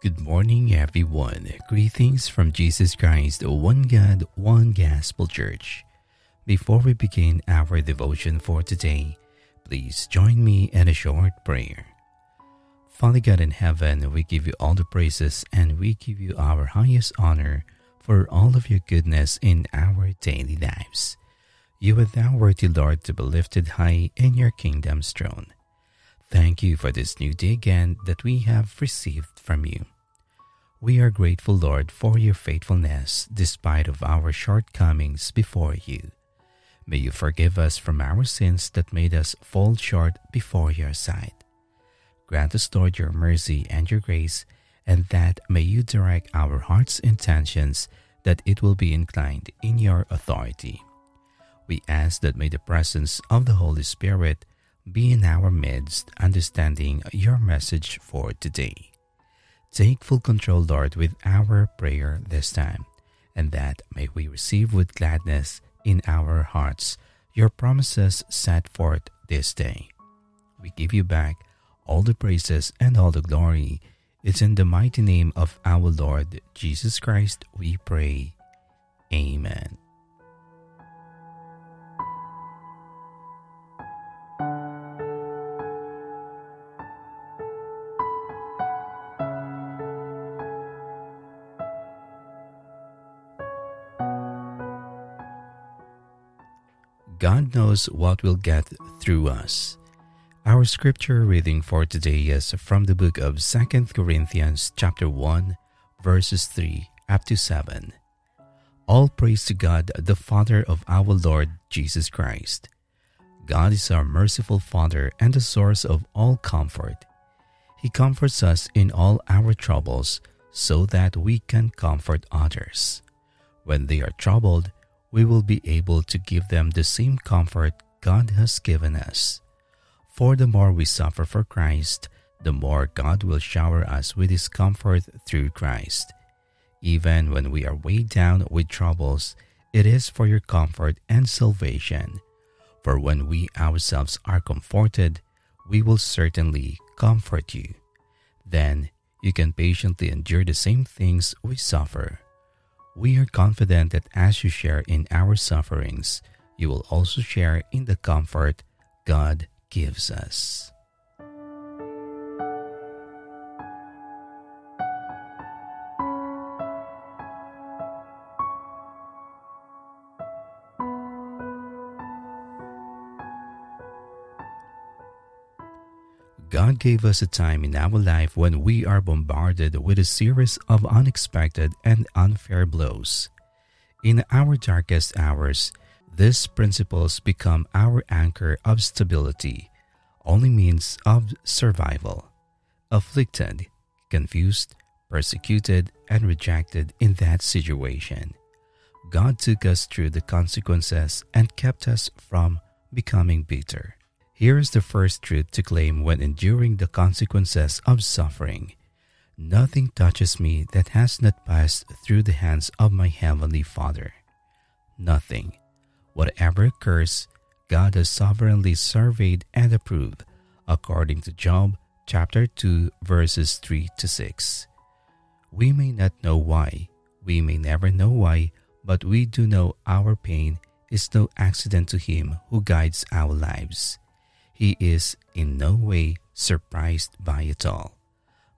Good morning, everyone. Greetings from Jesus Christ, one God, one Gospel Church. Before we begin our devotion for today, please join me in a short prayer. Father God in heaven, we give you all the praises and we give you our highest honor for all of your goodness in our daily lives. You are thou worthy, Lord, to be lifted high in your kingdom's throne. Thank you for this new day again that we have received from you. We are grateful, Lord, for your faithfulness despite of our shortcomings before you. May you forgive us from our sins that made us fall short before your sight. Grant us, Lord, your mercy and your grace, and that may you direct our heart's intentions that it will be inclined in your authority. We ask that may the presence of the Holy Spirit be in our midst, understanding your message for today. Take full control, Lord, with our prayer this time, and that may we receive with gladness in our hearts your promises set forth this day. We give you back all the praises and all the glory. It's in the mighty name of our Lord Jesus Christ we pray. Amen. God knows what will get through us. Our scripture reading for today is from the book of 2 Corinthians chapter 1 verses 3 up to 7. All praise to God the Father of our Lord Jesus Christ. God is our merciful Father and the source of all comfort. He comforts us in all our troubles so that we can comfort others. When they are troubled, we will be able to give them the same comfort God has given us. For the more we suffer for Christ, the more God will shower us with His comfort through Christ. Even when we are weighed down with troubles, it is for your comfort and salvation. For when we ourselves are comforted, we will certainly comfort you. Then you can patiently endure the same things we suffer. We are confident that as you share in our sufferings, you will also share in the comfort God gives us. Gave us a time in our life when we are bombarded with a series of unexpected and unfair blows. In our darkest hours, these principles become our anchor of stability, only means of survival. Afflicted, confused, persecuted, and rejected in that situation, God took us through the consequences and kept us from becoming bitter. Here is the first truth to claim when enduring the consequences of suffering. Nothing touches me that has not passed through the hands of my Heavenly Father. Nothing. Whatever occurs, God has sovereignly surveyed and approved, according to Job chapter 2, verses 3 to 6. We may not know why, we may never know why, but we do know our pain is no accident to Him who guides our lives. He is in no way surprised by it all.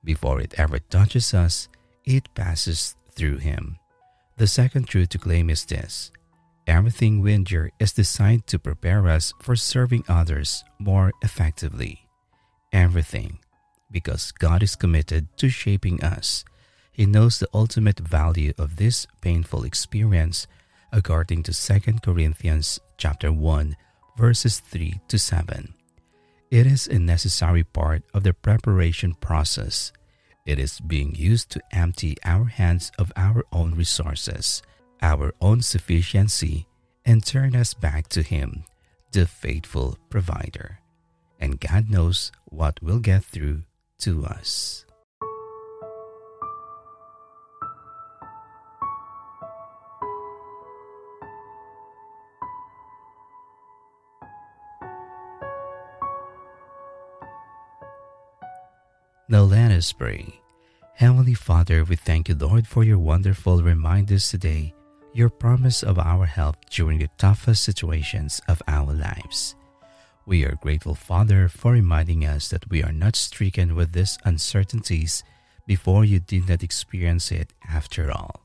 Before it ever touches us, it passes through him. The second truth to claim is this everything we endure is designed to prepare us for serving others more effectively. Everything, because God is committed to shaping us. He knows the ultimate value of this painful experience according to 2 Corinthians chapter 1 verses 3 to 7. It is a necessary part of the preparation process. It is being used to empty our hands of our own resources, our own sufficiency, and turn us back to Him, the faithful provider. And God knows what will get through to us. Now let us pray. Heavenly Father, we thank you, Lord, for your wonderful reminders today, your promise of our help during the toughest situations of our lives. We are grateful, Father, for reminding us that we are not stricken with these uncertainties before you did not experience it after all.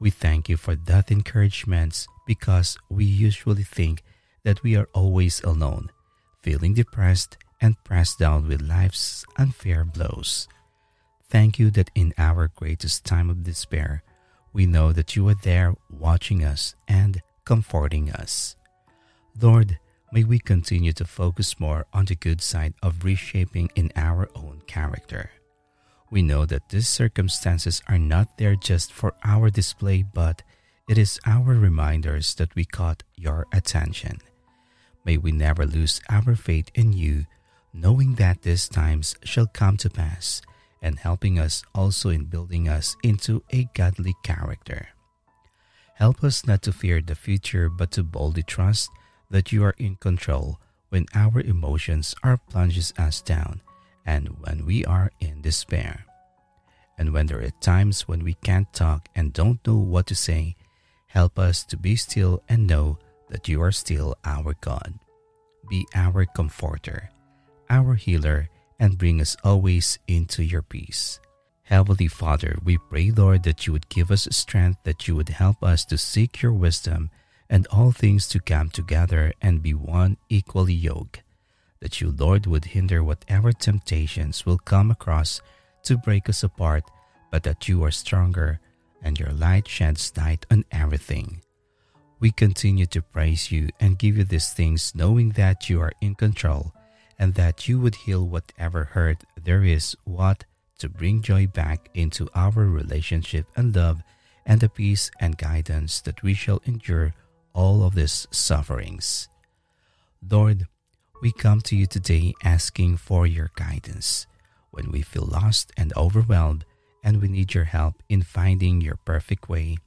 We thank you for that encouragement because we usually think that we are always alone, feeling depressed and pressed down with life's unfair blows. Thank you that in our greatest time of despair, we know that you are there watching us and comforting us. Lord, may we continue to focus more on the good side of reshaping in our own character. We know that these circumstances are not there just for our display, but it is our reminders that we caught your attention. May we never lose our faith in you, knowing that these times shall come to pass, and helping us also in building us into a godly character. Help us not to fear the future, but to boldly trust that you are in control when our emotions are plunges us down and when we are in despair. And when there are times when we can't talk and don't know what to say, help us to be still and know that you are still our God. Be our comforter, our healer, and bring us always into your peace. Heavenly Father, we pray, Lord, that you would give us strength, that you would help us to seek your wisdom and all things to come together and be one equally yoke. that you, Lord, would hinder whatever temptations will come across to break us apart, but that you are stronger and your light sheds light on everything. We continue to praise you and give you these things, knowing that you are in control and that you would heal whatever hurt there is, what to bring joy back into our relationship and love and the peace and guidance that we shall endure all of these sufferings. Lord, we come to you today asking for your guidance when we feel lost and overwhelmed and we need your help in finding your perfect way.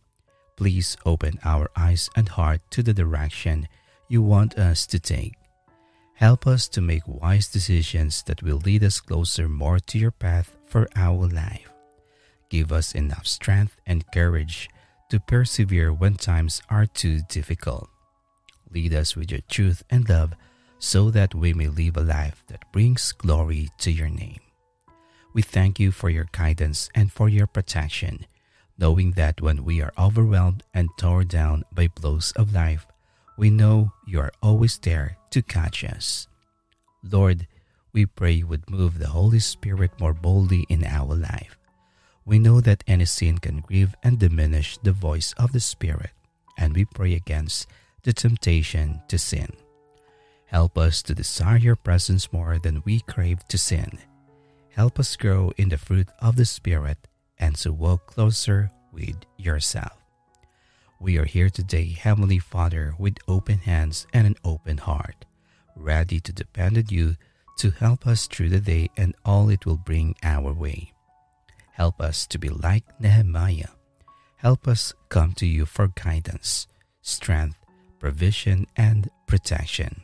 Please open our eyes and heart to the direction you want us to take. Help us to make wise decisions that will lead us closer more to your path for our life. Give us enough strength and courage to persevere when times are too difficult. Lead us with your truth and love so that we may live a life that brings glory to your name. We thank you for your guidance and for your protection, knowing that when we are overwhelmed and torn down by blows of life, we know you are always there to catch us. Lord, we pray you would move the Holy Spirit more boldly in our life. We know that any sin can grieve and diminish the voice of the Spirit, and we pray against the temptation to sin. Help us to desire your presence more than we crave to sin. Help us grow in the fruit of the Spirit and to walk closer with yourself. We are here today, Heavenly Father, with open hands and an open heart, ready to depend on you to help us through the day and all it will bring our way. Help us to be like Nehemiah. Help us come to you for guidance, strength, provision, and protection.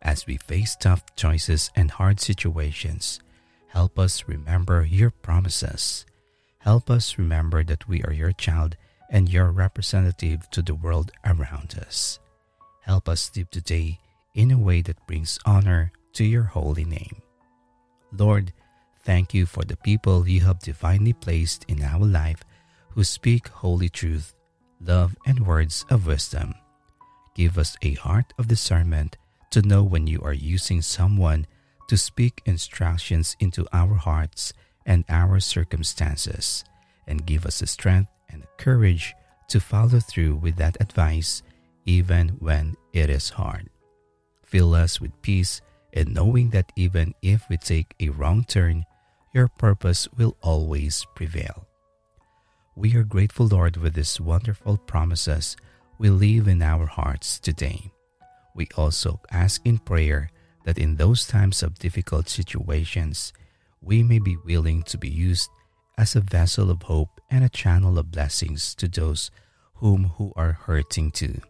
As we face tough choices and hard situations, help us remember your promises. Help us remember that we are your child and your representative to the world around us. Help us live today in a way that brings honor to your holy name. Lord, thank you for the people you have divinely placed in our life who speak holy truth, love, and words of wisdom. Give us a heart of discernment to know when you are using someone to speak instructions into our hearts and our circumstances, and give us the strength and courage to follow through with that advice even when it is hard. Fill us with peace in knowing that even if we take a wrong turn, your purpose will always prevail. We are grateful, Lord, with these wonderful promises we leave in our hearts today. We also ask in prayer that in those times of difficult situations, we may be willing to be used as a vessel of hope and a channel of blessings to those whom who are hurting too.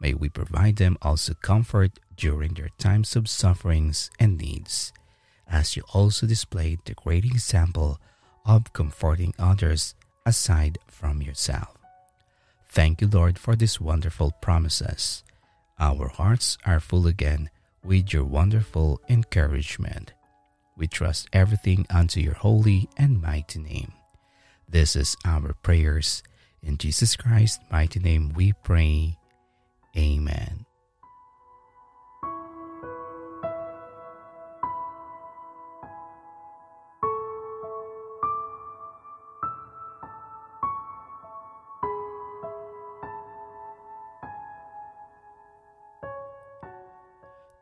May we provide them also comfort during their times of sufferings and needs, as you also displayed the great example of comforting others aside from yourself. Thank you, Lord, for these wonderful promises. Our hearts are full again with your wonderful encouragement. We trust everything unto your holy and mighty name. This is our prayers. In Jesus Christ's mighty name we pray. Amen.